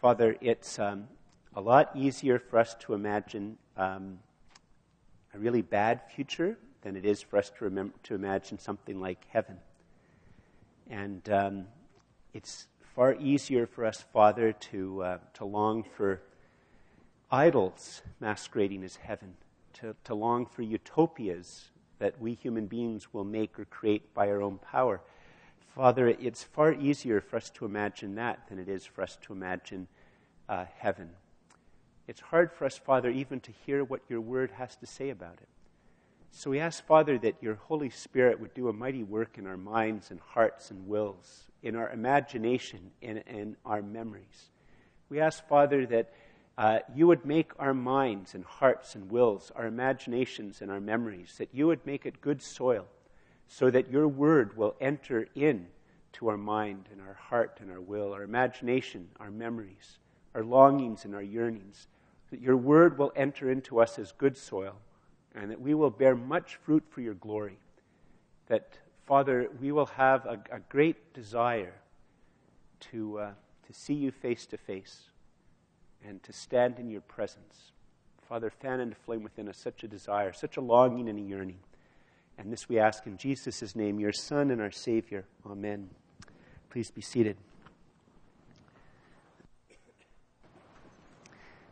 Father, it's um, a lot easier for us to imagine um, a really bad future than it is for us to, remember, to imagine something like heaven. And um, it's far easier for us, Father, to, uh, to long for idols masquerading as heaven, to, to long for utopias that we human beings will make or create by our own power. Father, it's far easier for us to imagine that than it is for us to imagine uh, heaven. It's hard for us, Father, even to hear what your word has to say about it. So we ask, Father, that your Holy Spirit would do a mighty work in our minds and hearts and wills, in our imagination and in our memories. We ask, Father, that uh, you would make our minds and hearts and wills, our imaginations and our memories, that you would make it good soil so that your word will enter in to our mind and our heart and our will, our imagination, our memories, our longings and our yearnings, that your word will enter into us as good soil and that we will bear much fruit for your glory. That, Father, we will have a, a great desire to, uh, to see you face to face and to stand in your presence. Father, fan into flame within us such a desire, such a longing and a yearning. And this we ask in Jesus' name, your Son and our Savior. Amen. Please be seated.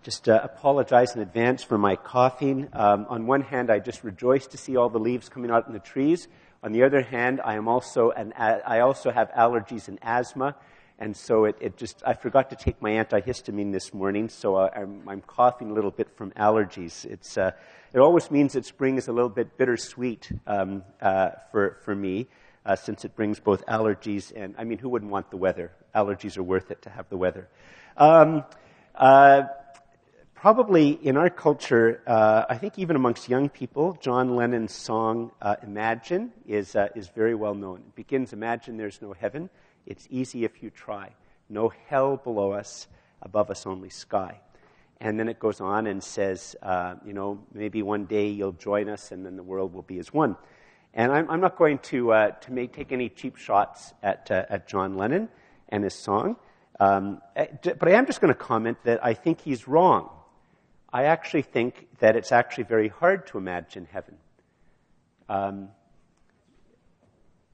Just uh, apologize in advance for my coughing. Um, on one hand, I just rejoice to see all the leaves coming out in the trees. On the other hand, I am also an, I also have allergies and asthma, and so it, it just, I forgot to take my antihistamine this morning, so uh, I'm, I'm, coughing a little bit from allergies. It's, uh, it always means that spring is a little bit bittersweet um, uh, for, for me, uh, since it brings both allergies and, I mean, who wouldn't want the weather? Allergies are worth it to have the weather. Um, uh, probably in our culture, uh, I think even amongst young people, John Lennon's song Imagine is, is very well known. It begins, Imagine there's no heaven. It's easy if you try. No hell below us, above us only sky. And then it goes on and says, uh, you know, maybe one day you'll join us and then the world will be as one. And I'm, I'm not going to, uh, to make, take any cheap shots at, uh, at John Lennon and his song, um, eh, but I am just going to comment that I think he's wrong. I actually think that it's actually very hard to imagine heaven. Um,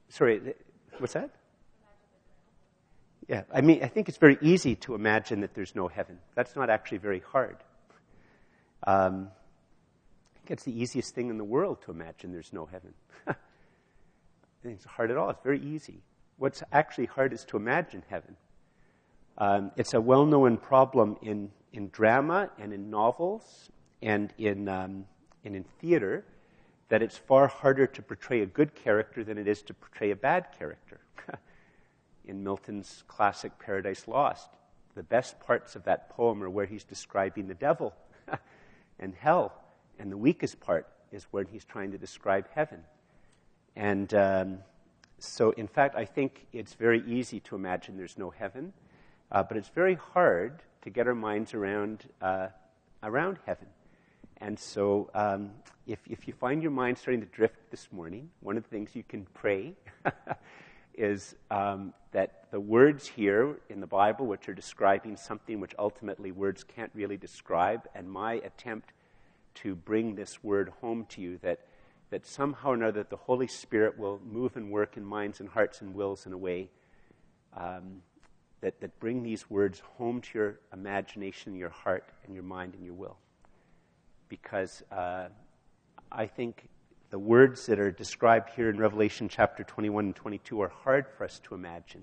sorry, what's that? Yeah, I mean, I think it's very easy to imagine that there's no heaven. That's not actually very hard. Um, I think it's the easiest thing in the world to imagine there's no heaven. I think it's hard at all. It's very easy. What's actually hard is to imagine heaven. Um, it's a well known problem in, in drama and in novels and in, um, and in theater that it's far harder to portray a good character than it is to portray a bad character in Milton's classic Paradise Lost. The best parts of that poem are where he's describing the devil and hell, and the weakest part is when he's trying to describe heaven. And um, so, in fact, I think it's very easy to imagine there's no heaven, uh, but it's very hard to get our minds around, uh, around heaven. And so, um, if, if you find your mind starting to drift this morning, one of the things you can pray is um, that the words here in the Bible, which are describing something which ultimately words can't really describe, and my attempt to bring this word home to you, that, that somehow or another the Holy Spirit will move and work in minds and hearts and wills in a way um, that, that bring these words home to your imagination, your heart, and your mind and your will. Because uh, I think the words that are described here in Revelation chapter 21 and 22 are hard for us to imagine,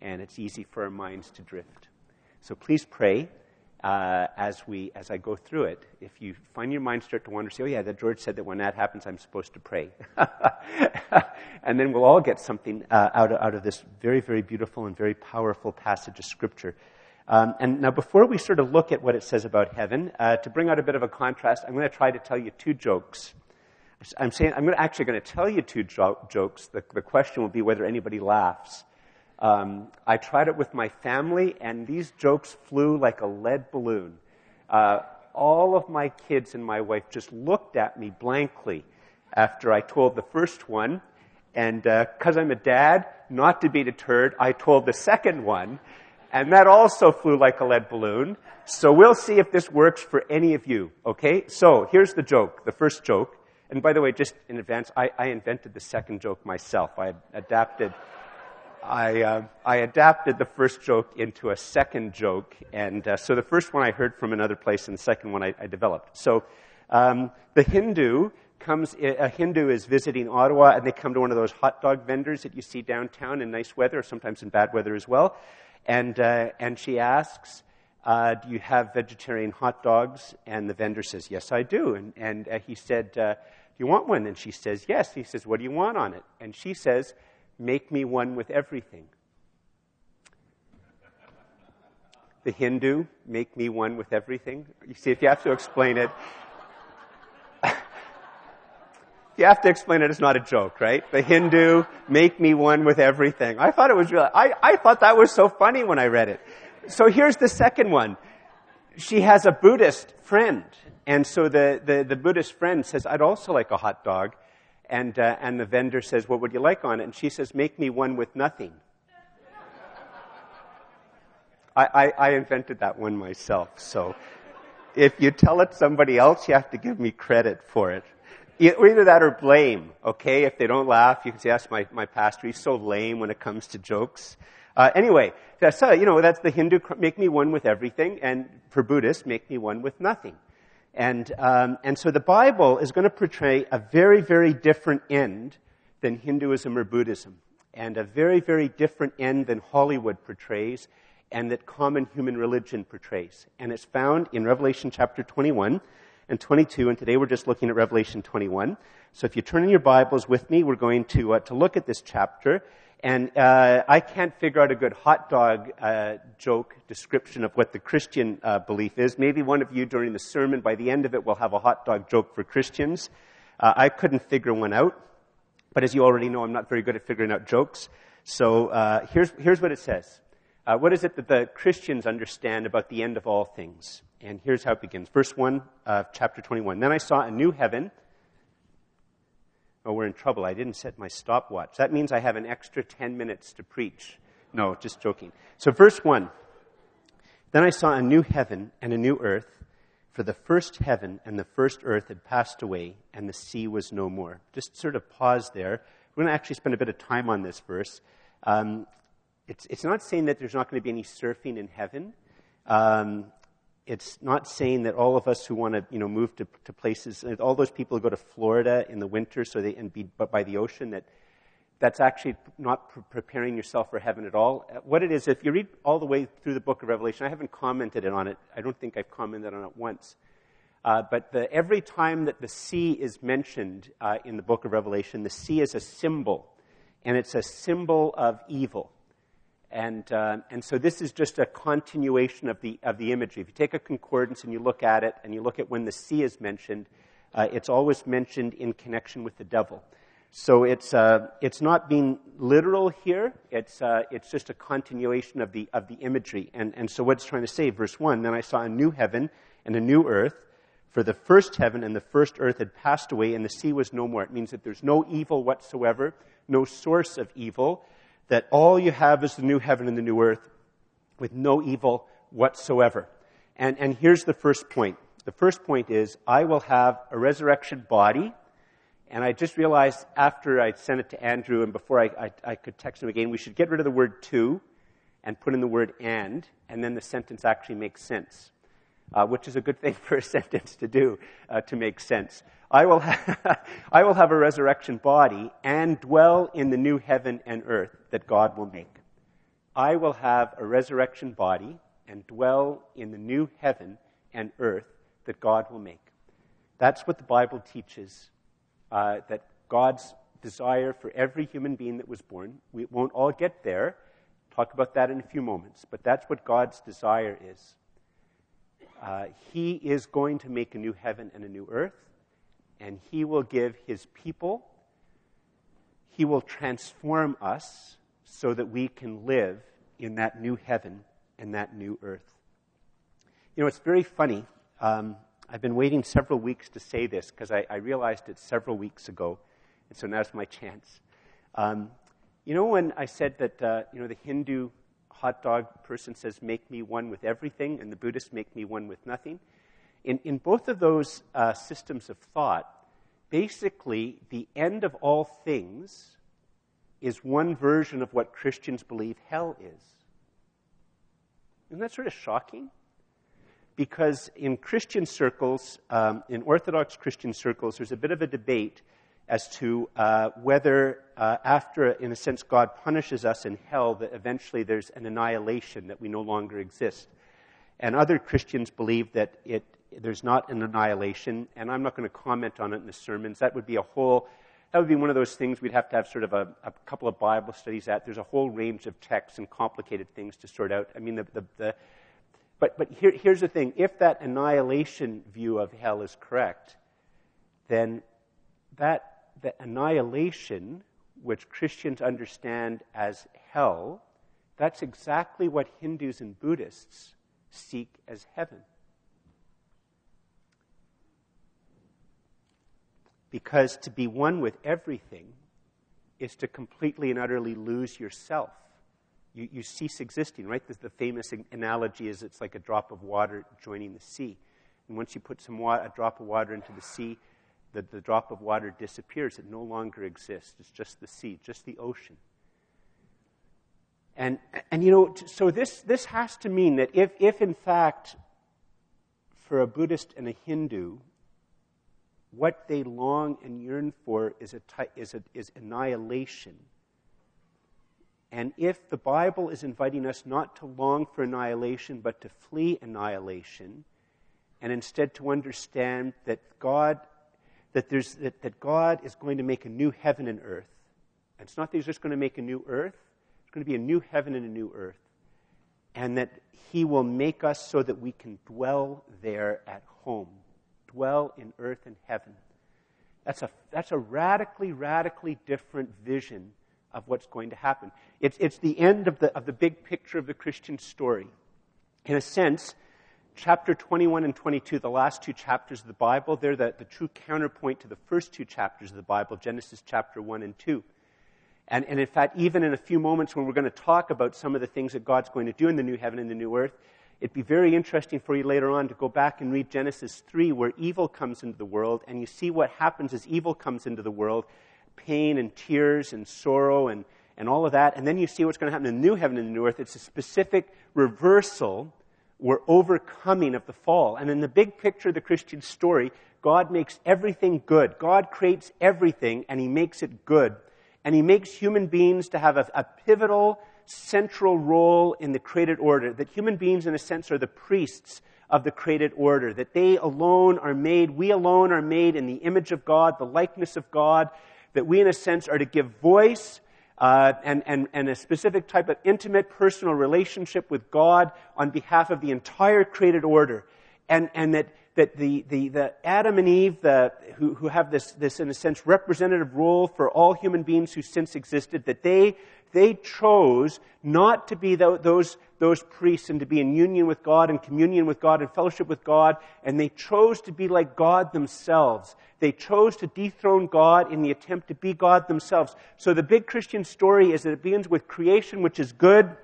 and it's easy for our minds to drift. So please pray uh, as we as I go through it. If you find your mind start to wander, say, "Oh yeah, that George said that when that happens, I'm supposed to pray," and then we'll all get something uh, out of, out of this very very beautiful and very powerful passage of Scripture. Um, and now, before we sort of look at what it says about heaven, uh, to bring out a bit of a contrast, I'm going to try to tell you two jokes I'm saying I'm actually going to tell you two jo- jokes. The, the, question will be whether anybody laughs. Um, I tried it with my family, and these jokes flew like a lead balloon. Uh, all of my kids and my wife just looked at me blankly after I told the first one, and because uh, I'm a dad, not to be deterred, I told the second one, And that also flew like a lead balloon. So we'll see if this works for any of you. Okay? So here's the joke, the first joke. And by the way, just in advance, I, I invented the second joke myself. I adapted, I, uh, I adapted the first joke into a second joke. And uh, so the first one I heard from another place, and the second one I, I developed. So um, the Hindu comes, a Hindu is visiting Ottawa, and they come to one of those hot dog vendors that you see downtown in nice weather, or sometimes in bad weather as well. And, uh, and she asks, uh, do you have vegetarian hot dogs? And the vendor says, yes, I do. And, and uh, he said, uh, you want one? And she says, Yes. He says, What do you want on it? And she says, Make me one with everything. The Hindu, make me one with everything. You see, if you have to explain it, you have to explain it, it's not a joke, right? The Hindu, make me one with everything. I thought it was real. I, I thought that was so funny when I read it. So here's the second one. She has a Buddhist friend and so the, the, the, Buddhist friend says, I'd also like a hot dog. And, uh, and the vendor says, What would you like on it? And she says, Make me one with nothing. I, I, I invented that one myself. So if you tell it somebody else, you have to give me credit for it. Either that or blame, okay? If they don't laugh, you can say, that's my, my pastor. He's so lame when it comes to jokes. Uh, anyway, so, you know, that's the Hindu, make me one with everything, and for Buddhists, make me one with nothing. And, um, and so the Bible is going to portray a very, very different end than Hinduism or Buddhism, and a very, very different end than Hollywood portrays, and that common human religion portrays. And it's found in Revelation chapter 21 and 22, and today we're just looking at Revelation 21. So if you turn in your Bibles with me, we're going to, uh, to look at this chapter. And uh, I can't figure out a good hot dog uh, joke description of what the Christian uh, belief is. Maybe one of you during the sermon, by the end of it, will have a hot dog joke for Christians. Uh, I couldn't figure one out. But as you already know, I'm not very good at figuring out jokes. So uh, here's, here's what it says. Uh, what is it that the Christians understand about the end of all things? And here's how it begins. Verse 1 of chapter 21. Then I saw a new heaven oh, we're in trouble. I didn't set my stopwatch. That means I have an extra 10 minutes to preach. No, just joking. So, verse 1 Then I saw a new heaven and a new earth, for the first heaven and the first earth had passed away, and the sea was no more. Just sort of pause there. We're going to actually spend a bit of time on this verse. Um, it's, it's not saying that there's not going to be any surfing in heaven. Um, it's not saying that all of us who want to, you know, move to, to places, all those people who go to Florida in the winter, so they and be by the ocean, that that's actually not pre- preparing yourself for heaven at all. What it is, if you read all the way through the book of Revelation, I haven't commented on it. I don't think I've commented on it once. Uh, but the, every time that the sea is mentioned uh, in the book of Revelation, the sea is a symbol, and it's a symbol of evil. And, uh, and so this is just a continuation of the, of the imagery. If you take a concordance and you look at it, and you look at when the sea is mentioned, uh, it's always mentioned in connection with the devil. So it's, uh, it's not being literal here. It's, uh, it's just a continuation of the, of the imagery. And, and so what it's trying to say, verse 1, Then I saw a new heaven and a new earth, for the first heaven and the first earth had passed away, and the sea was no more. It means that there's no evil whatsoever, no source of evil that all you have is the new heaven and the new earth with no evil whatsoever. And, and here's the first point. The first point is, I will have a resurrection body. And I just realized after I sent it to Andrew and before I, I, I could text him again, we should get rid of the word to and put in the word and, and then the sentence actually makes sense, uh, which is a good thing for a sentence to do, uh, to make sense. I will, have, I will have a resurrection body and dwell in the new heaven and earth that God will make. I will have a resurrection body and dwell in the new heaven and earth that God will make. That's what the Bible teaches, uh, that God's desire for every human being that was born. We won't all get there. Talk about that in a few moments. But that's what God's desire is. Uh, he is going to make a new heaven and a new earth and He will give His people, He will transform us so that we can live in that new heaven and that new earth. You know, it's very funny. Um, I've been waiting several weeks to say this because I, I, realized it several weeks ago, and so now's my chance. Um, you know, when I said that uh, you know the Hindu hot dog person says, Make me one with everything, and the Buddhists make me one with nothing. In, in both of those uh, systems of thought, basically, the end of all things is one version of what Christians believe hell is. Isn't that sort of shocking? Because in Christian circles, um, in Orthodox Christian circles, there's a bit of a debate as to uh, whether, uh, after, in a sense, God punishes us in hell, that eventually there's an annihilation, that we no longer exist. And other Christians believe that it, there's not an annihilation, and I'm not going to comment on it in the sermons. That would be a whole, that would be one of those things we'd have to have sort of a, a couple of Bible studies at. There's a whole range of texts and complicated things to sort out. I mean, the, the, the but, but here, here's the thing if that annihilation view of hell is correct, then that the annihilation, which Christians understand as hell, that's exactly what Hindus and Buddhists seek as heaven. Because to be one with everything is to completely and utterly lose yourself. You, you cease existing, right? The, the famous analogy is it's like a drop of water joining the sea. And once you put some wa- a drop of water into the sea, the, the drop of water disappears. It no longer exists. It's just the sea, just the ocean. And, and you know, so this, this has to mean that if, if in fact, for a Buddhist and a Hindu, what they long and yearn for is, a, is, a, is annihilation. And if the Bible is inviting us not to long for annihilation, but to flee annihilation, and instead to understand that God that, there's, that, that God is going to make a new heaven and earth. And it's not that He's just going to make a new earth, it's going to be a new heaven and a new earth. And that He will make us so that we can dwell there at home, dwell in earth and heaven. That's a, that's a radically, radically different vision of what's going to happen. It's, it's the end of the, of the big picture of the Christian story. In a sense, chapter 21 and 22, the last two chapters of the Bible, they're the, the true counterpoint to the first two chapters of the Bible, Genesis chapter 1 and 2. And, and in fact, even in a few moments when we're going to talk about some of the things that God's going to do in the new heaven and the new earth, it'd be very interesting for you later on to go back and read Genesis 3, where evil comes into the world, and you see what happens as evil comes into the world pain and tears and sorrow and, and all of that. And then you see what's going to happen in the new heaven and the new earth. It's a specific reversal we're overcoming of the fall. And in the big picture of the Christian story, God makes everything good. God creates everything and He makes it good. And He makes human beings to have a, a pivotal, central role in the created order. That human beings, in a sense, are the priests of the created order. That they alone are made, we alone are made in the image of God, the likeness of God. That we, in a sense, are to give voice uh, and, and, and a specific type of intimate personal relationship with God on behalf of the entire created order. And, and that, that the, the, the Adam and Eve, the, who, who have this, this, in a sense, representative role for all human beings who since existed, that they, they chose not to be those, those priests and to be in union with God and communion with God and fellowship with God, and they chose to be like God themselves. They chose to dethrone God in the attempt to be God themselves. So the big Christian story is that it begins with creation, which is good.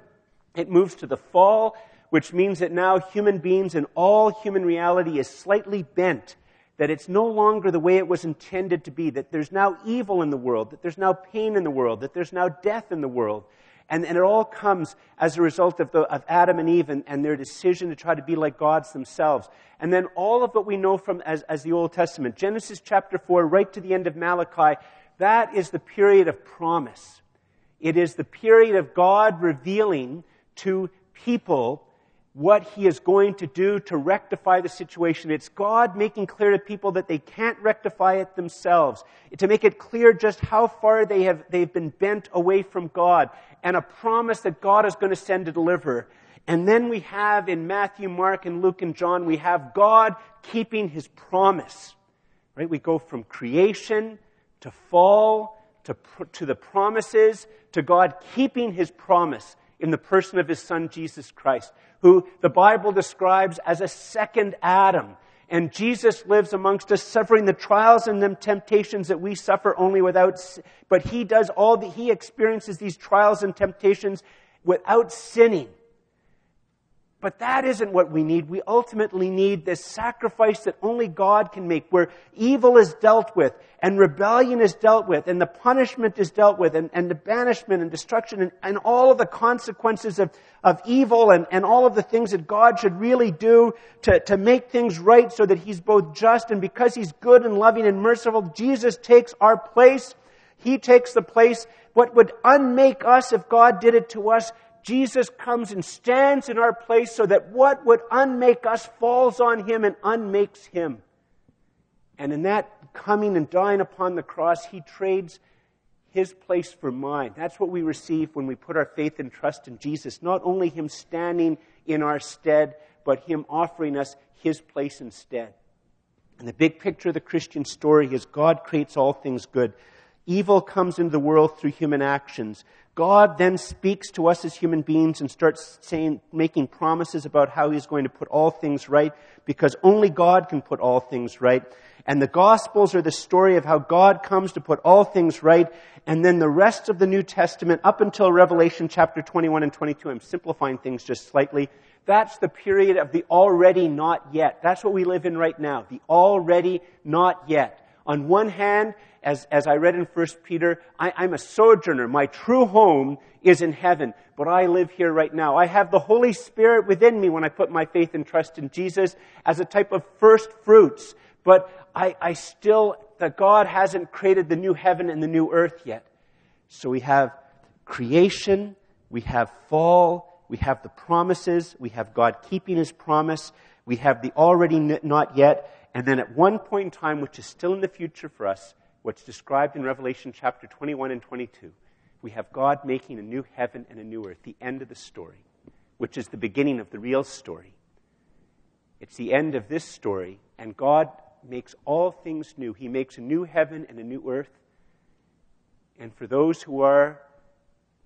It moves to the fall, which means that now human beings and all human reality is slightly bent. That it's no longer the way it was intended to be. That there's now evil in the world. That there's now pain in the world. That there's now death in the world. And, and it all comes as a result of, the, of Adam and Eve and, and, their decision to try to be like gods themselves. And then all of what we know from as, as the Old Testament, Genesis chapter 4, right to the end of Malachi, that is the period of promise. It is the period of God revealing to people what he is going to do to rectify the situation. It's God making clear to people that they can't rectify it themselves. To make it clear just how far they have, they've been bent away from God. And a promise that God is going to send to deliver. And then we have in Matthew, Mark, and Luke, and John, we have God keeping his promise. Right? We go from creation to fall to, to the promises to God keeping his promise in the person of his son Jesus Christ who the Bible describes as a second Adam. And Jesus lives amongst us, suffering the trials and the temptations that we suffer only without, but he does all the, he experiences these trials and temptations without sinning. But that isn't what we need. We ultimately need this sacrifice that only God can make, where evil is dealt with, and rebellion is dealt with, and the punishment is dealt with, and, and the banishment and destruction, and, and all of the consequences of, of evil, and, and all of the things that God should really do to, to make things right so that He's both just, and because He's good and loving and merciful, Jesus takes our place. He takes the place. What would unmake us if God did it to us Jesus comes and stands in our place so that what would unmake us falls on him and unmakes him. And in that coming and dying upon the cross, he trades his place for mine. That's what we receive when we put our faith and trust in Jesus. Not only him standing in our stead, but him offering us his place instead. And the big picture of the Christian story is God creates all things good. Evil comes into the world through human actions. God then speaks to us as human beings and starts saying, making promises about how He's going to put all things right because only God can put all things right. And the Gospels are the story of how God comes to put all things right. And then the rest of the New Testament, up until Revelation chapter 21 and 22, I'm simplifying things just slightly. That's the period of the already not yet. That's what we live in right now. The already not yet. On one hand, as, as I read in 1 Peter, I, I'm a sojourner. My true home is in heaven, but I live here right now. I have the Holy Spirit within me when I put my faith and trust in Jesus as a type of first fruits. But I, I still, that God hasn't created the new heaven and the new earth yet. So we have creation, we have fall, we have the promises, we have God keeping his promise, we have the already not yet, and then at one point in time, which is still in the future for us, what's described in Revelation chapter 21 and 22. We have God making a new heaven and a new earth, the end of the story, which is the beginning of the real story. It's the end of this story, and God makes all things new. He makes a new heaven and a new earth. And for those who are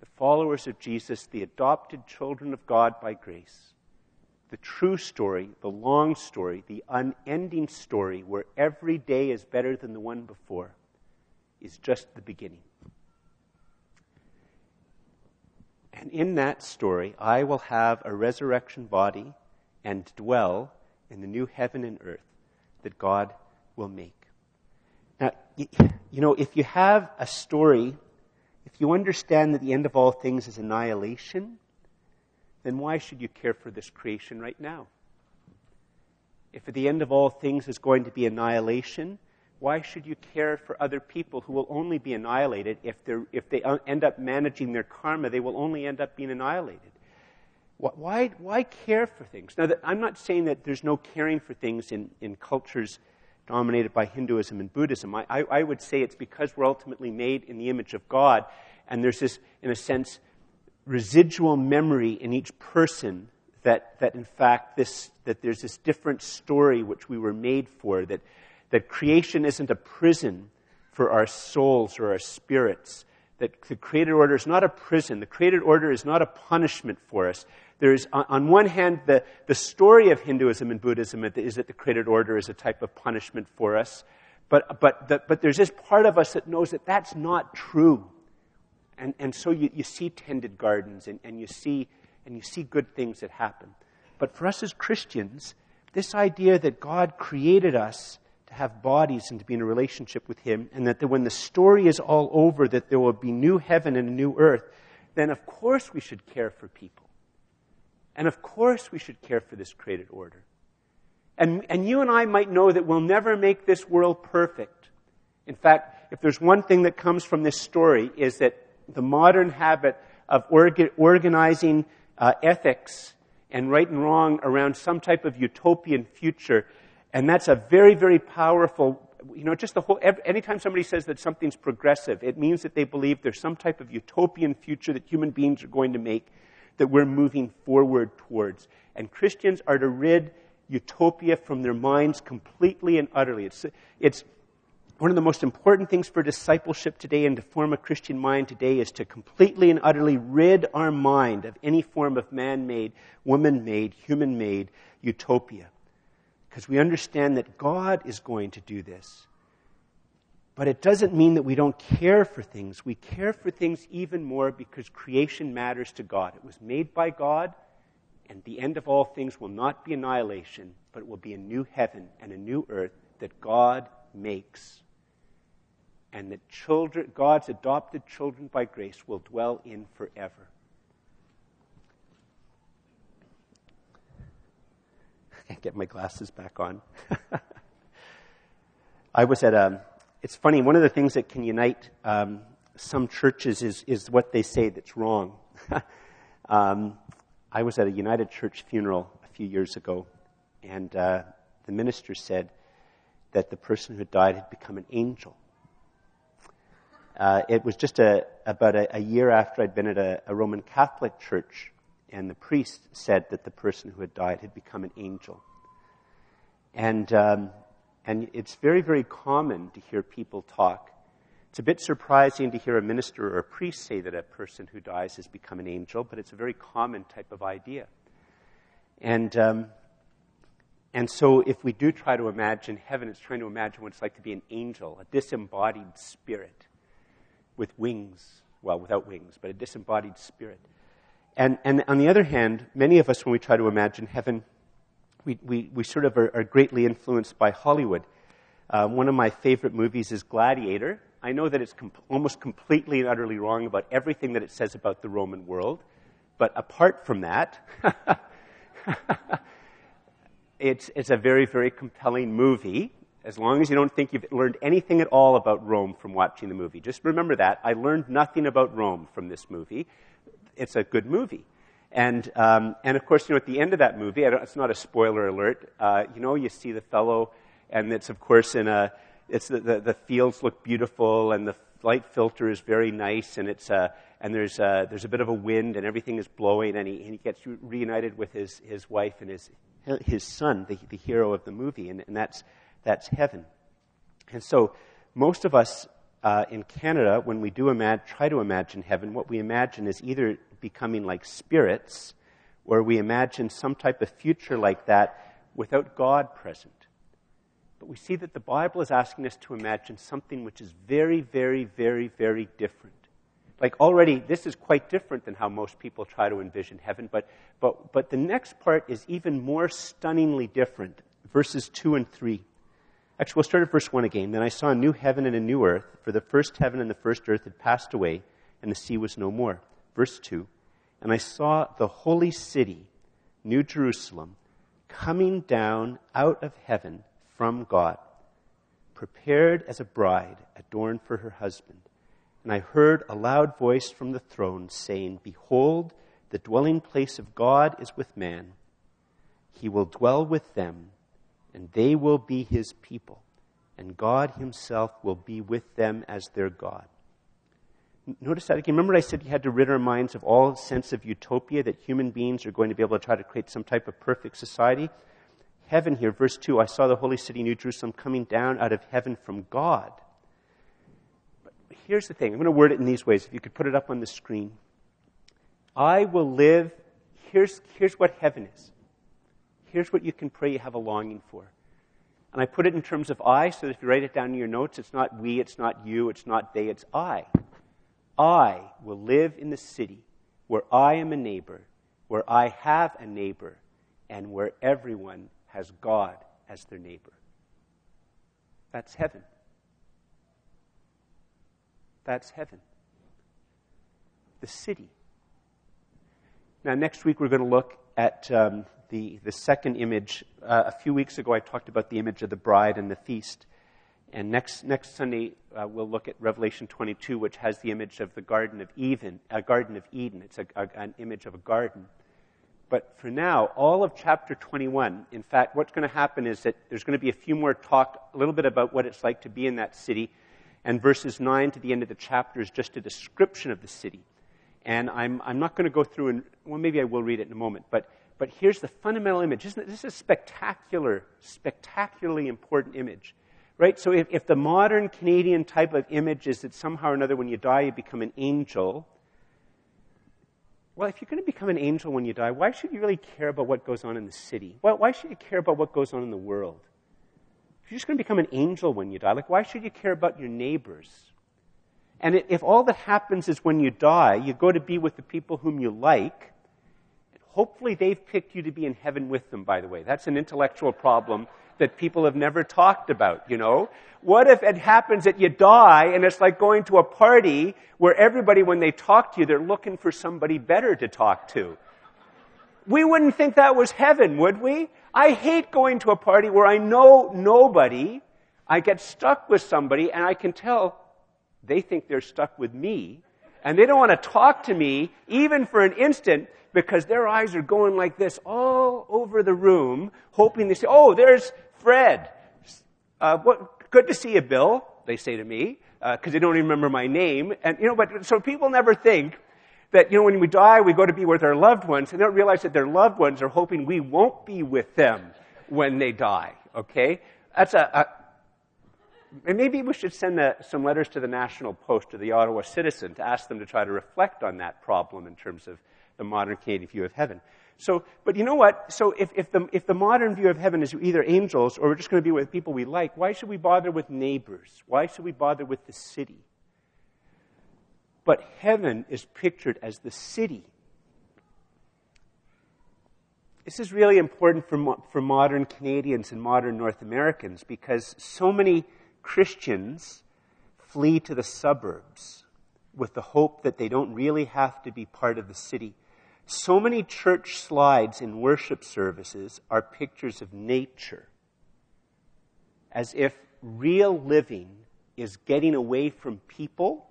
the followers of Jesus, the adopted children of God by grace, the true story, the long story, the unending story, where every day is better than the one before, is just the beginning. And in that story, I will have a resurrection body and dwell in the new heaven and earth that God will make. Now, you know, if you have a story, if you understand that the end of all things is annihilation, then why should you care for this creation right now? If at the end of all things is going to be annihilation, why should you care for other people who will only be annihilated if, if they end up managing their karma? They will only end up being annihilated. Why, why care for things? Now, I'm not saying that there's no caring for things in, in cultures dominated by Hinduism and Buddhism. I, I, I would say it's because we're ultimately made in the image of God, and there's this, in a sense, residual memory in each person that, that in fact this, that there's this different story which we were made for, that that creation isn't a prison for our souls or our spirits, that the created order is not a prison. The created order is not a punishment for us. There is, on one hand, the, the story of Hinduism and Buddhism is that the created order is a type of punishment for us. But, but, the, but there's this part of us that knows that that's not true. And, and so you, you see tended gardens and, and, you see, and you see good things that happen. But for us as Christians, this idea that God created us to have bodies and to be in a relationship with Him, and that when the story is all over, that there will be new heaven and a new earth, then of course we should care for people. And of course we should care for this created order. And, and you and I might know that we'll never make this world perfect. In fact, if there's one thing that comes from this story is that the modern habit of orga- organizing uh, ethics and right and wrong around some type of utopian future and that's a very, very powerful, you know, just the whole, anytime somebody says that something's progressive, it means that they believe there's some type of utopian future that human beings are going to make that we're moving forward towards. And Christians are to rid utopia from their minds completely and utterly. It's, it's one of the most important things for discipleship today and to form a Christian mind today is to completely and utterly rid our mind of any form of man made, woman made, human made utopia because we understand that God is going to do this. But it doesn't mean that we don't care for things. We care for things even more because creation matters to God. It was made by God, and the end of all things will not be annihilation, but it will be a new heaven and a new earth that God makes. And that children, God's adopted children by grace will dwell in forever. Can't get my glasses back on. I was at a it's funny, one of the things that can unite um, some churches is, is what they say that's wrong. um, I was at a United Church funeral a few years ago, and uh, the minister said that the person who died had become an angel. Uh, it was just a, about a, a, year after I'd been at a, a, Roman Catholic church, and the priest said that the person who had died had become an angel. And um, and it's very, very common to hear people talk. It's a bit surprising to hear a minister or a priest say that a person who dies has become an angel, but it's a very common type of idea. And, um, and so if we do try to imagine heaven, it's trying to imagine what it's like to be an angel, a disembodied spirit with wings. Well, without wings, but a disembodied spirit. And, and on the other hand, many of us, when we try to imagine heaven, we, we, we sort of are, are greatly influenced by Hollywood. Um, one of my favorite movies is Gladiator. I know that it's com- almost completely and utterly wrong about everything that it says about the Roman world, but apart from that, it's, it's a very, very compelling movie. As long as you don't think you've learned anything at all about Rome from watching the movie. Just remember that. I learned nothing about Rome from this movie. It's a good movie. And, um, and of course, you know, at the end of that movie, it's not a spoiler alert, uh, you know, you see the fellow, and it's, of course, in a, it's the, the, the, fields look beautiful, and the light filter is very nice, and it's, uh, and there's, uh, there's a bit of a wind, and everything is blowing, and he, and he gets reunited with his, his wife and his, his son, the, the hero of the movie, and, and that's, that's heaven. And so, most of us uh, in Canada, when we do try to imagine heaven, what we imagine is either becoming like spirits, or we imagine some type of future like that without God present. But we see that the Bible is asking us to imagine something which is very, very, very, very different. Like already, this is quite different than how most people try to envision heaven, but, but, but the next part is even more stunningly different. Verses 2 and 3. Actually, we'll start at verse 1 again. Then I saw a new heaven and a new earth, for the first heaven and the first earth had passed away, and the sea was no more. Verse 2 And I saw the holy city, New Jerusalem, coming down out of heaven from God, prepared as a bride adorned for her husband. And I heard a loud voice from the throne saying, Behold, the dwelling place of God is with man. He will dwell with them and they will be his people, and God himself will be with them as their God. Notice that again. Remember, I said you had to rid our minds of all sense of utopia, that human beings are going to be able to try to create some type of perfect society? Heaven here, verse 2 I saw the holy city, New Jerusalem, coming down out of heaven from God. But here's the thing I'm going to word it in these ways. If you could put it up on the screen. I will live. Here's, here's what heaven is here's what you can pray you have a longing for. And I put it in terms of I, so that if you write it down in your notes, it's not we, it's not you, it's not they, it's I. I will live in the city where I am a neighbor, where I have a neighbor, and where everyone has God as their neighbor. That's heaven. That's heaven. The city. Now, next week we're going to look at um, the, the second image. Uh, a few weeks ago, I talked about the image of the bride and the feast. And next, next Sunday, uh, we'll look at Revelation 22, which has the image of the Garden of Eden. A Garden of Eden. It's a, a, an image of a garden. But for now, all of chapter 21, in fact, what's going to happen is that there's going to be a few more talk, a little bit about what it's like to be in that city. And verses 9 to the end of the chapter is just a description of the city. And I'm, I'm not going to go through and, well, maybe I will read it in a moment, but but here's the fundamental image. Isn't it? This is a spectacular, spectacularly important image. Right? So if, if the modern Canadian type of image is that somehow or another when you die you become an angel, well, if you're going to become an angel when you die, why should you really care about what goes on in the city? Why, why should you care about what goes on in the world? If you're just going to become an angel when you die, like, why should you care about your neighbors? And if all that happens is when you die, you go to be with the people whom you like, hopefully they've picked you to be in heaven with them, by the way. That's an intellectual problem that people have never talked about, you know? What if it happens that you die and it's like going to a party where everybody, when they talk to you, they're looking for somebody better to talk to? We wouldn't think that was heaven, would we? I hate going to a party where I know nobody. I get stuck with somebody and I can tell they think they're stuck with me and they don't want to talk to me even for an instant because their eyes are going like this all over the room, hoping they say, "Oh, there's Fred. Uh, what, good to see you, Bill." They say to me because uh, they don't even remember my name, and you know. But so people never think that you know when we die, we go to be with our loved ones, and they don't realize that their loved ones are hoping we won't be with them when they die. Okay, that's a, a and maybe we should send some letters to the National Post, or the Ottawa Citizen, to ask them to try to reflect on that problem in terms of the modern Canadian view of heaven. So, but you know what? So if, if, the, if the modern view of heaven is either angels or we're just going to be with people we like, why should we bother with neighbors? Why should we bother with the city? But heaven is pictured as the city. This is really important for, for modern Canadians and modern North Americans because so many Christians flee to the suburbs with the hope that they don't really have to be part of the city. So many church slides in worship services are pictures of nature, as if real living is getting away from people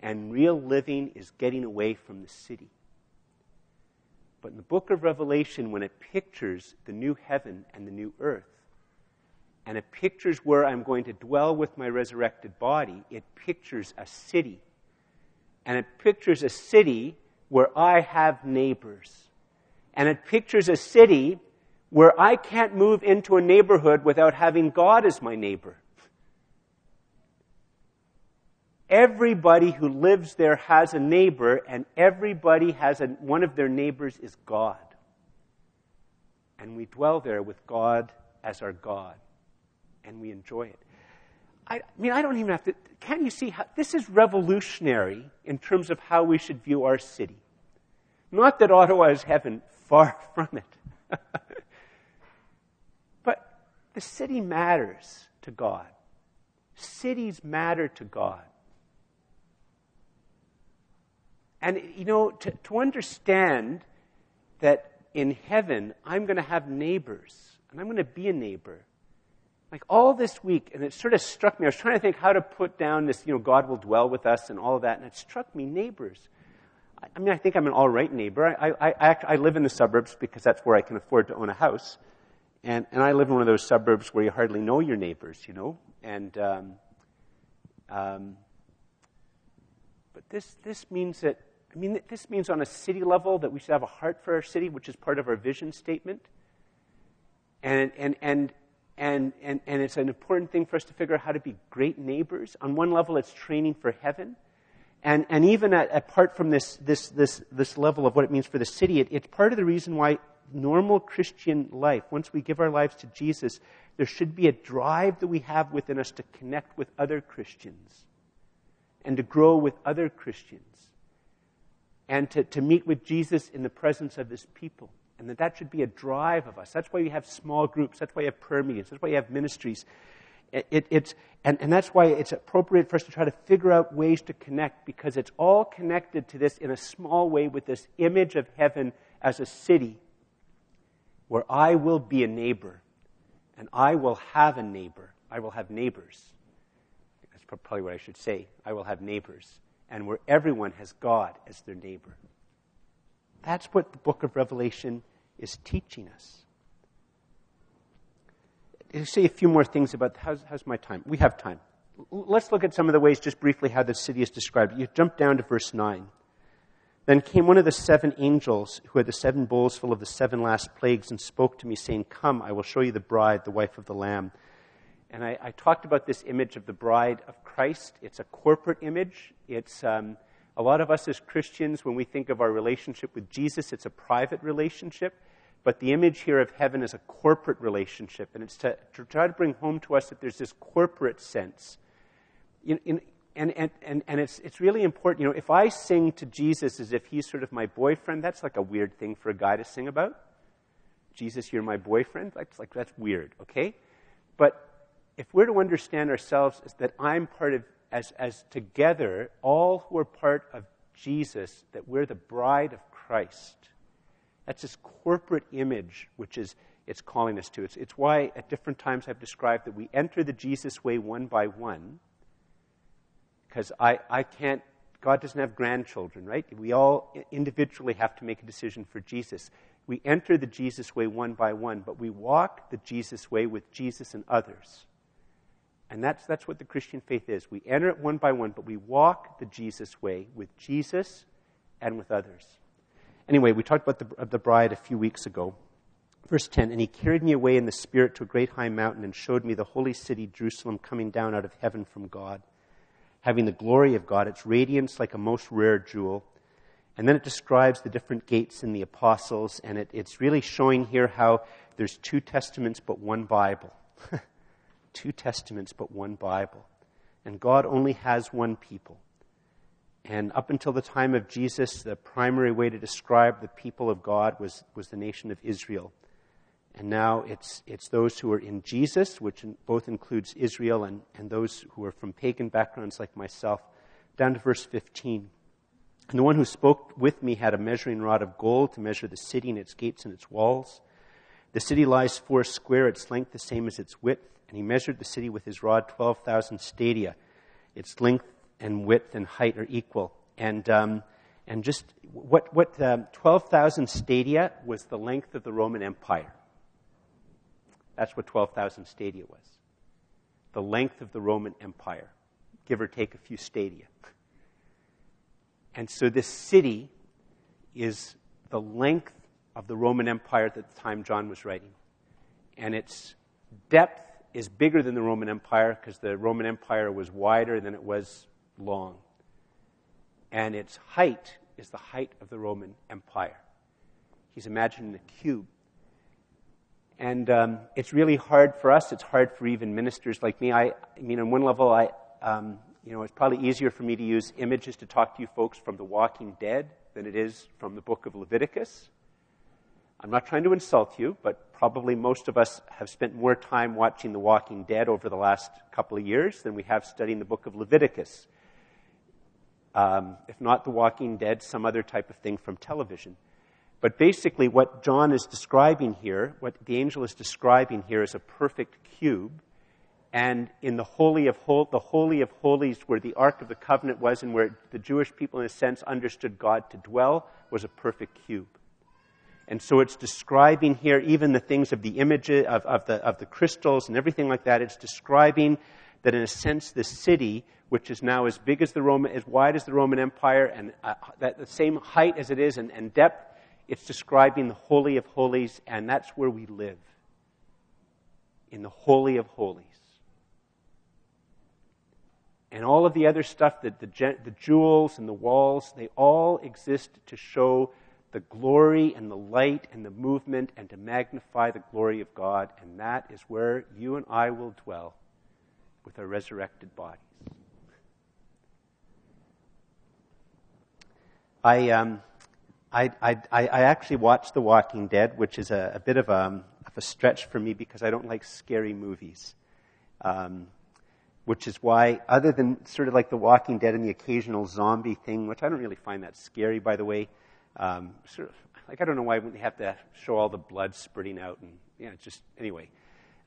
and real living is getting away from the city. But in the book of Revelation, when it pictures the new heaven and the new earth, and it pictures where I'm going to dwell with my resurrected body. It pictures a city. And it pictures a city where I have neighbors. And it pictures a city where I can't move into a neighborhood without having God as my neighbor. Everybody who lives there has a neighbor, and everybody has a, one of their neighbors is God. And we dwell there with God as our God and we enjoy it. I, I mean, I don't even have to. Can you see how this is revolutionary in terms of how we should view our city? Not that Ottawa is heaven, far from it. but the city matters to God. Cities matter to God. And, you know, to, to understand that in heaven, I'm going to have neighbors, and I'm going to be a neighbor like all this week, and it sort of struck me. I was trying to think how to put down this, you know, God will dwell with us and all of that, and it struck me neighbors. I mean, I think I'm an all right neighbor. I, I, I, I live in the suburbs because that's where I can afford to own a house. And, and I live in one of those suburbs where you hardly know your neighbors, you know? And, um, um, but this, this means that, I mean, this means on a city level that we should have a heart for our city, which is part of our vision statement. And, and, and, and, and, and it's an important thing for us to figure out how to be great neighbors. On one level, it's training for heaven. And, and even at, apart from this, this, this, this level of what it means for the city, it, it's part of the reason why normal Christian life, once we give our lives to Jesus, there should be a drive that we have within us to connect with other Christians and to grow with other Christians and to, to meet with Jesus in the presence of his people and that that should be a drive of us. That's why we have small groups. That's why you have prayer meetings. That's why you have ministries. It, it, it's, and, and that's why it's appropriate for us to try to figure out ways to connect because it's all connected to this in a small way with this image of heaven as a city where I will be a neighbor and I will have a neighbor. I will have neighbors. That's probably what I should say. I will have neighbors. And where everyone has God as their neighbor. That's what the book of Revelation is teaching us. I'll say a few more things about how's, how's my time. We have time. Let's look at some of the ways, just briefly, how the city is described. You jump down to verse 9. Then came one of the seven angels who had the seven bowls full of the seven last plagues and spoke to me, saying, Come, I will show you the bride, the wife of the Lamb. And I, I talked about this image of the bride of Christ. It's a corporate image. It's um, a lot of us as Christians, when we think of our relationship with Jesus, it's a private relationship. But the image here of heaven is a corporate relationship, and it's to, to try to bring home to us that there's this corporate sense. In, in, and and, and, and it's, it's really important. You know, if I sing to Jesus as if he's sort of my boyfriend, that's like a weird thing for a guy to sing about. Jesus, you're my boyfriend. That's like that's weird, okay? But if we're to understand ourselves as that I'm part of, as, as together, all who are part of Jesus, that we're the bride of Christ. That's this corporate image which is it's calling us to. It's, it's why at different times I've described that we enter the Jesus way one by one. Because I, I can't, God doesn't have grandchildren, right? We all individually have to make a decision for Jesus. We enter the Jesus way one by one, but we walk the Jesus way with Jesus and others. And that's, that's what the Christian faith is. We enter it one by one, but we walk the Jesus way with Jesus and with others. Anyway, we talked about the, the bride a few weeks ago. Verse 10 And he carried me away in the Spirit to a great high mountain and showed me the holy city, Jerusalem, coming down out of heaven from God, having the glory of God, its radiance like a most rare jewel. And then it describes the different gates in the apostles, and it, it's really showing here how there's two testaments but one Bible. two testaments but one Bible. And God only has one people. And up until the time of Jesus, the primary way to describe the people of God was, was the nation of Israel. And now it's, it's those who are in Jesus, which both includes Israel and, and those who are from pagan backgrounds like myself, down to verse 15. And the one who spoke with me had a measuring rod of gold to measure the city and its gates and its walls. The city lies four square, its length the same as its width. And he measured the city with his rod 12,000 stadia. Its length and width and height are equal. And, um, and just what, what um, 12,000 stadia was the length of the Roman Empire. That's what 12,000 stadia was. The length of the Roman Empire, give or take a few stadia. And so this city is the length of the Roman Empire at the time John was writing. And its depth is bigger than the Roman Empire because the Roman Empire was wider than it was long. And its height is the height of the Roman Empire. He's imagining a cube. And um, it's really hard for us. It's hard for even ministers like me. I, I mean, on one level, I, um, you know, it's probably easier for me to use images to talk to you folks from The Walking Dead than it is from the book of Leviticus. I'm not trying to insult you, but probably most of us have spent more time watching The Walking Dead over the last couple of years than we have studying the book of Leviticus um, if not The Walking Dead, some other type of thing from television. But basically, what John is describing here, what the angel is describing here, is a perfect cube. And in the Holy of Hol- the Holy of Holies, where the Ark of the Covenant was, and where the Jewish people, in a sense, understood God to dwell, was a perfect cube. And so it's describing here even the things of the image of, of, the, of the crystals and everything like that. It's describing that, in a sense, the city which is now as big as the Roman, as wide as the Roman Empire, and uh, that the same height as it is and, and depth. It's describing the Holy of Holies, and that's where we live. In the Holy of Holies. And all of the other stuff, the, the, the jewels and the walls, they all exist to show the glory and the light and the movement and to magnify the glory of God. And that is where you and I will dwell with our resurrected bodies. I, um, I, I, I, actually watched The Walking Dead, which is a, a bit of a, um, of a, stretch for me because I don't like scary movies. Um, which is why, other than sort of like The Walking Dead and the occasional zombie thing, which I don't really find that scary, by the way, um, sort of, like I don't know why they have to show all the blood spurting out and, yeah, just, anyway.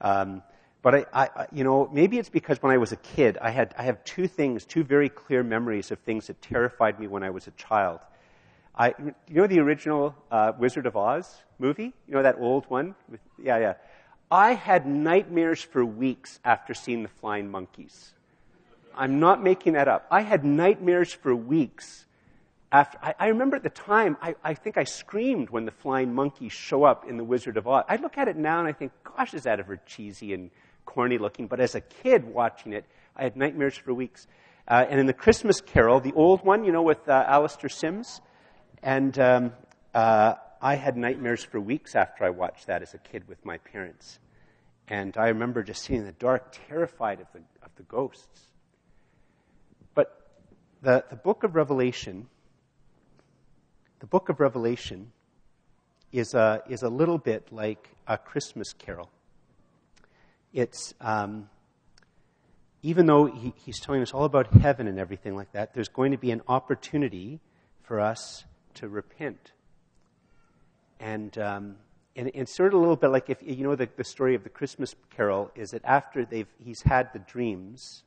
Um, but I, I, you know, maybe it's because when I was a kid, I had, I have two things, two very clear memories of things that terrified me when I was a child. I, you know the original uh, Wizard of Oz movie? You know that old one? With, yeah, yeah. I had nightmares for weeks after seeing the flying monkeys. I'm not making that up. I had nightmares for weeks after. I, I remember at the time, I, I think I screamed when the flying monkeys show up in the Wizard of Oz. I look at it now and I think, gosh, is that ever cheesy and corny looking, but as a kid watching it, I had nightmares for weeks. Uh, and in the Christmas Carol, the old one, you know, with uh, Alastair Sims, and um, uh, I had nightmares for weeks after I watched that as a kid with my parents. And I remember just sitting in the dark, terrified of the, of the ghosts. But the, the book of Revelation, the book of Revelation is a, is a little bit like a Christmas carol. It's, um, even though he, he's telling us all about heaven and everything like that, there's going to be an opportunity for us to repent. And, um, and it's sort of a little bit like if you know the, the story of the Christmas Carol is that after they've, he's had the dreams,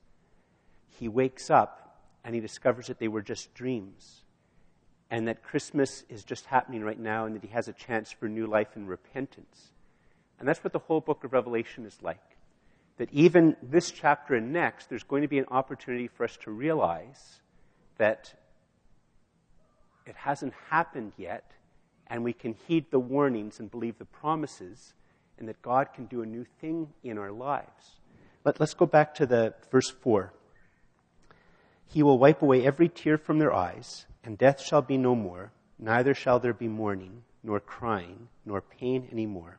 he wakes up and he discovers that they were just dreams. And that Christmas is just happening right now and that he has a chance for new life and repentance. And that's what the whole book of Revelation is like that even this chapter and next, there's going to be an opportunity for us to realize that it hasn't happened yet, and we can heed the warnings and believe the promises, and that God can do a new thing in our lives. Let, us go back to the verse 4. He will wipe away every tear from their eyes, and death shall be no more, neither shall there be mourning, nor crying, nor pain any more,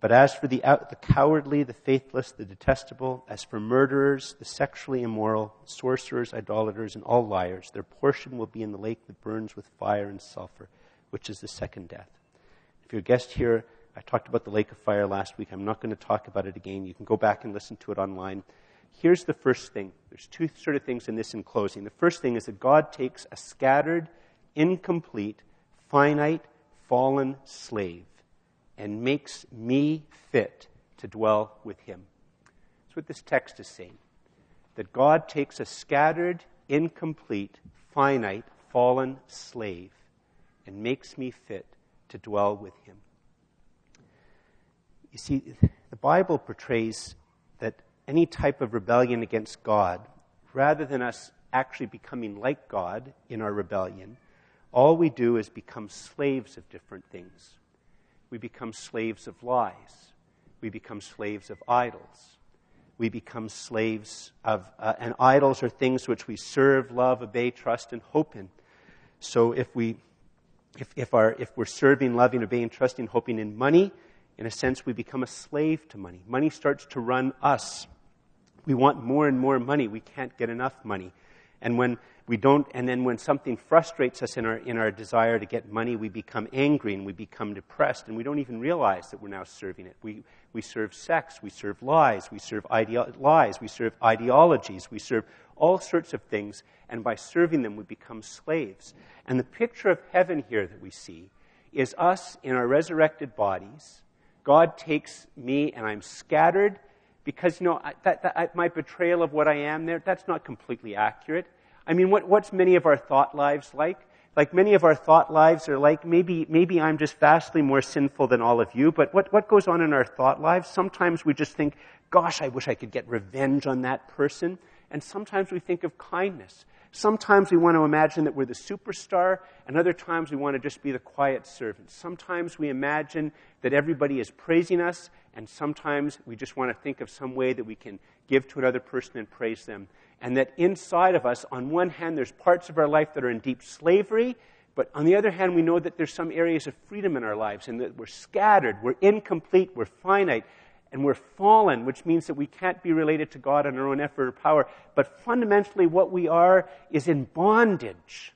But as for the, the cowardly, the faithless, the detestable, as for murderers, the sexually immoral, sorcerers, idolaters, and all liars, their portion will be in the lake that burns with fire and sulfur, which is the second death. If you're a guest here, I talked about the lake of fire last week. I'm not going to talk about it again. You can go back and listen to it online. Here's the first thing. There's two sort of things in this in closing. The first thing is that God takes a scattered, incomplete, finite, fallen slave and makes me fit to dwell with him. That's what this text is saying. That God takes a scattered, incomplete, finite, fallen slave and makes me fit to dwell with him. You see, the Bible portrays that any type of rebellion against God, rather than us actually becoming like God in our rebellion, all we do is become slaves of different things we become slaves of lies. We become slaves of idols. We become slaves of, uh, and idols are things which we serve, love, obey, trust, and hope in. So if we, if, if, our, if we're serving, loving, obeying, trusting, hoping in money, in a sense, we become a slave to money. Money starts to run us. We want more and more money. We can't get enough money. And when we don't, and then when something frustrates us in our, in our desire to get money, we become angry and we become depressed, and we don't even realize that we're now serving it. We, we serve sex, we serve lies, we serve ideo- lies, we serve ideologies, we serve all sorts of things, and by serving them, we become slaves. And the picture of heaven here that we see is us in our resurrected bodies. God takes me, and I'm scattered because, you know, that, that, my betrayal of what I am there, that's not completely accurate. I mean, what, what's many of our thought lives like? Like many of our thought lives are like, maybe, maybe I'm just vastly more sinful than all of you, but what, what goes on in our thought lives? Sometimes we just think, gosh, I wish I could get revenge on that person. And sometimes we think of kindness. Sometimes we want to imagine that we're the superstar, and other times we want to just be the quiet servant. Sometimes we imagine that everybody is praising us, and sometimes we just want to think of some way that we can give to another person and praise them. And that inside of us, on one hand, there's parts of our life that are in deep slavery, but on the other hand, we know that there's some areas of freedom in our lives, and that we're scattered, we're incomplete, we're finite, and we're fallen, which means that we can't be related to God on our own effort or power. But fundamentally, what we are is in bondage.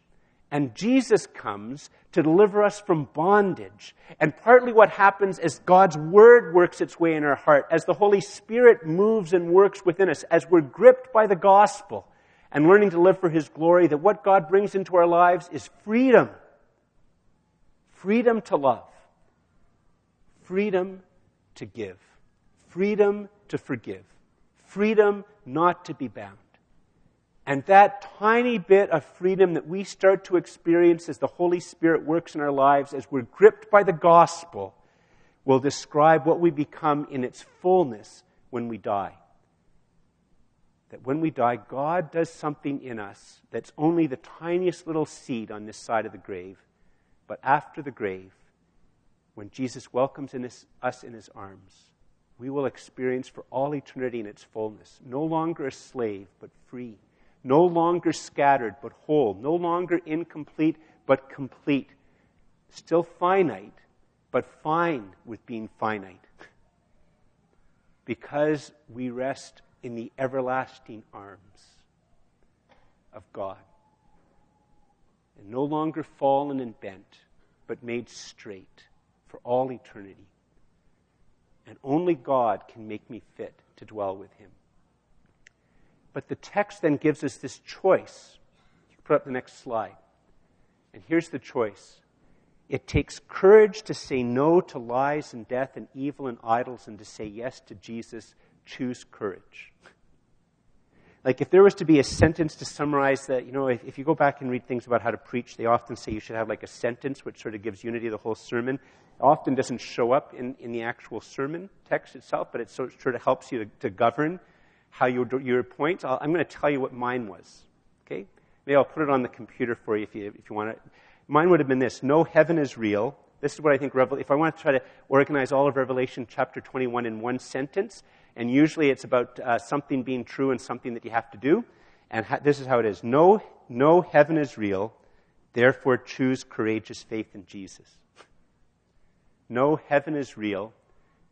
And Jesus comes to deliver us from bondage. And partly what happens is God's Word works its way in our heart, as the Holy Spirit moves and works within us, as we're gripped by the gospel and learning to live for His glory, that what God brings into our lives is freedom. Freedom to love. Freedom to give freedom to forgive, freedom not to be bound. And that tiny bit of freedom that we start to experience as the Holy Spirit works in our lives, as we're gripped by the gospel, will describe what we become in its fullness when we die. That when we die, God does something in us that's only the tiniest little seed on this side of the grave. But after the grave, when Jesus welcomes in his, us in his arms, we will experience for all eternity in its fullness. No longer a slave, but free. No longer scattered, but whole. No longer incomplete, but complete. Still finite, but fine with being finite. because we rest in the everlasting arms of God. And no longer fallen and bent, but made straight for all eternity. And only God can make me fit to dwell with Him. But the text then gives us this choice. You Put up the next slide. And here's the choice it takes courage to say no to lies and death and evil and idols and to say yes to Jesus. Choose courage. Like, if there was to be a sentence to summarize that, you know, if, if, you go back and read things about how to preach, they often say you should have like a sentence which sort of gives unity to the whole sermon. Often doesn't show up in, in the actual sermon text itself, but it sort of helps you to, to govern how you your points. i am going to tell you what mine was. Okay? Maybe I'll put it on the computer for you if you, if you want it. Mine would have been this No heaven is real. This is what I think, Revel- if I want to try to organize all of Revelation chapter 21 in one sentence, and usually it's about uh, something being true and something that you have to do. And ha- this is how it is no, no heaven is real, therefore choose courageous faith in Jesus. No heaven is real,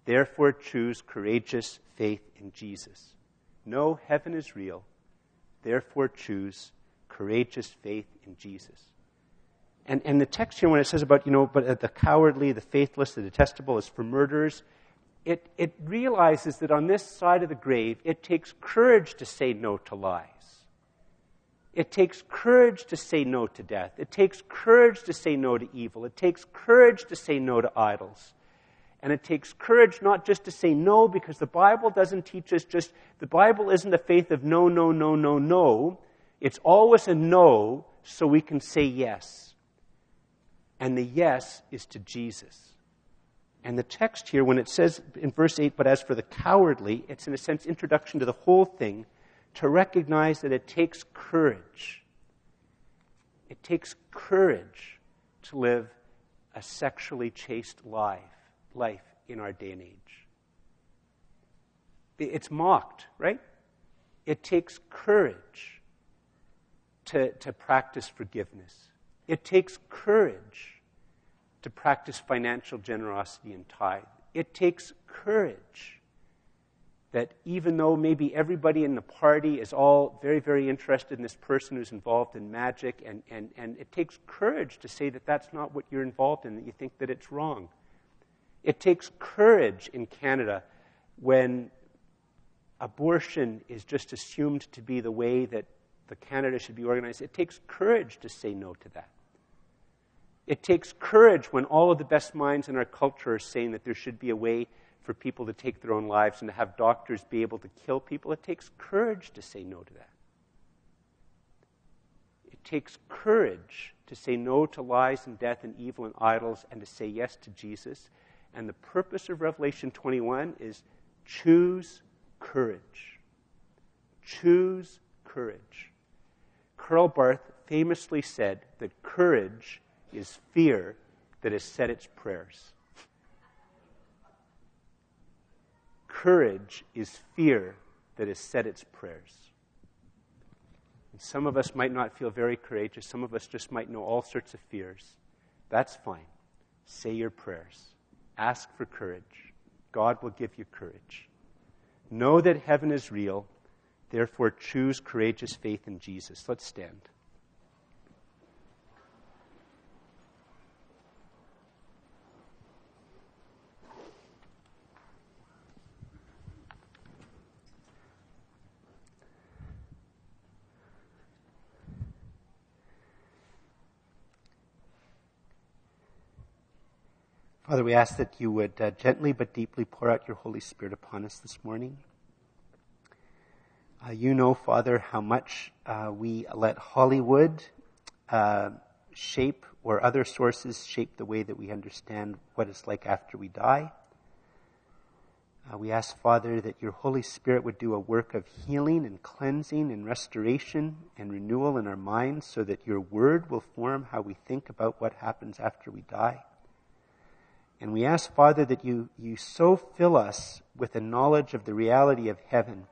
therefore choose courageous faith in Jesus. No heaven is real, therefore choose courageous faith in Jesus. And, and the text here, when it says about, you know, but uh, the cowardly, the faithless, the detestable is for murderers, it, it realizes that on this side of the grave, it takes courage to say no to lies. It takes courage to say no to death. It takes courage to say no to evil. It takes courage to say no to idols. And it takes courage not just to say no, because the Bible doesn't teach us just, the Bible isn't a faith of no, no, no, no, no. It's always a no so we can say yes. And the yes is to Jesus. And the text here, when it says in verse 8, but as for the cowardly, it's in a sense introduction to the whole thing to recognize that it takes courage. It takes courage to live a sexually chaste life, life in our day and age. It's mocked, right? It takes courage to, to practice forgiveness. It takes courage to practice financial generosity and tithe. It takes courage that even though maybe everybody in the party is all very, very interested in this person who's involved in magic, and, and, and it takes courage to say that that's not what you're involved in, that you think that it's wrong. It takes courage in Canada when abortion is just assumed to be the way that the Canada should be organized. It takes courage to say no to that. It takes courage when all of the best minds in our culture are saying that there should be a way for people to take their own lives and to have doctors be able to kill people. It takes courage to say no to that. It takes courage to say no to lies and death and evil and idols and to say yes to Jesus. And the purpose of Revelation 21 is choose courage. Choose courage. Karl Barth famously said that courage is fear that has said its prayers. Courage is fear that has said its prayers. And some of us might not feel very courageous. Some of us just might know all sorts of fears. That's fine. Say your prayers. Ask for courage. God will give you courage. Know that heaven is real. Therefore, choose courageous faith in Jesus. Let's stand. Father, we ask that you would uh, gently but deeply pour out your Holy Spirit upon us this morning. Uh, you know, Father, how much uh, we let Hollywood uh, shape or other sources shape the way that we understand what it's like after we die. Uh, we ask, Father, that your Holy Spirit would do a work of healing and cleansing and restoration and renewal in our minds so that your word will form how we think about what happens after we die. And we ask, Father, that you, you so fill us with a knowledge of the reality of heaven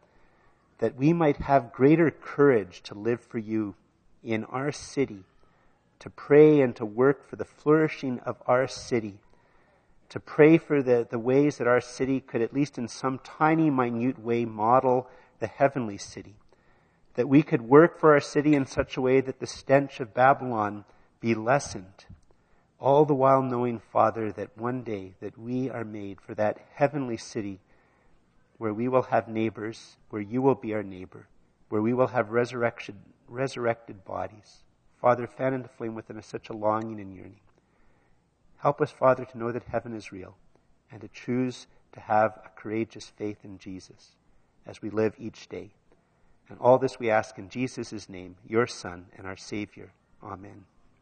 that we might have greater courage to live for you in our city, to pray and to work for the flourishing of our city to pray for the, the ways that our city could, at least in some tiny, minute way, model the heavenly city. That we could work for our city in such a way that the stench of Babylon be lessened. All the while knowing, Father, that one day that we are made for that heavenly city where we will have neighbors, where you will be our neighbor, where we will have resurrection, resurrected bodies. Father, fan into flame within us such a longing and yearning. Help us, Father, to know that heaven is real and to choose to have a courageous faith in Jesus as we live each day. And all this we ask in Jesus' name, your Son and our Savior. Amen.